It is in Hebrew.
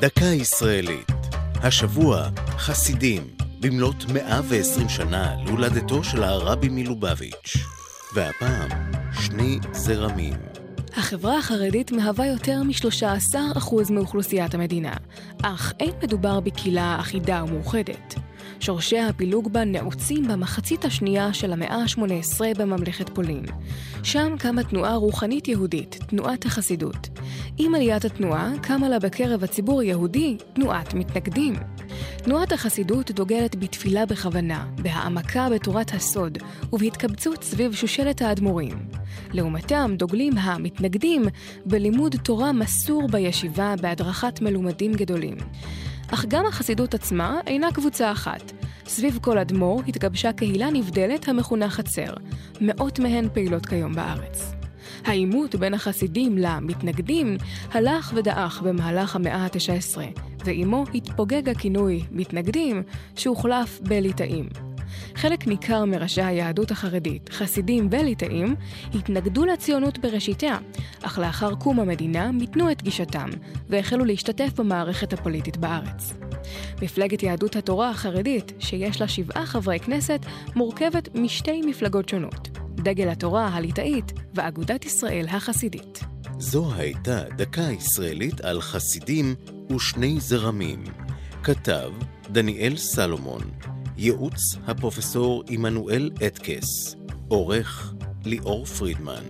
דקה ישראלית. השבוע חסידים, במלאת 120 שנה להולדתו של הרבי מלובביץ'. והפעם, שני זרמים. החברה החרדית מהווה יותר מ-13% מאוכלוסיית המדינה, אך אין מדובר בקהילה אחידה ומאוחדת. שורשי הפילוג בה נעוצים במחצית השנייה של המאה ה-18 בממלכת פולין. שם קמה תנועה רוחנית יהודית, תנועת החסידות. עם עליית התנועה קמה לה בקרב הציבור היהודי תנועת מתנגדים. תנועת החסידות דוגלת בתפילה בכוונה, בהעמקה בתורת הסוד ובהתקבצות סביב שושלת האדמו"רים. לעומתם דוגלים המתנגדים בלימוד תורה מסור בישיבה בהדרכת מלומדים גדולים. אך גם החסידות עצמה אינה קבוצה אחת. סביב כל אדמו"ר התגבשה קהילה נבדלת המכונה חצר. מאות מהן פעילות כיום בארץ. העימות בין החסידים למתנגדים הלך ודעך במהלך המאה ה-19, ועימו התפוגג הכינוי מתנגדים, שהוחלף בליטאים. חלק ניכר מראשי היהדות החרדית, חסידים וליטאים, התנגדו לציונות בראשיתיה, אך לאחר קום המדינה מיתנו את גישתם, והחלו להשתתף במערכת הפוליטית בארץ. מפלגת יהדות התורה החרדית, שיש לה שבעה חברי כנסת, מורכבת משתי מפלגות שונות, דגל התורה הליטאית ואגודת ישראל החסידית. זו הייתה דקה ישראלית על חסידים ושני זרמים. כתב דניאל סלומון, ייעוץ הפרופסור עמנואל אטקס, עורך ליאור פרידמן.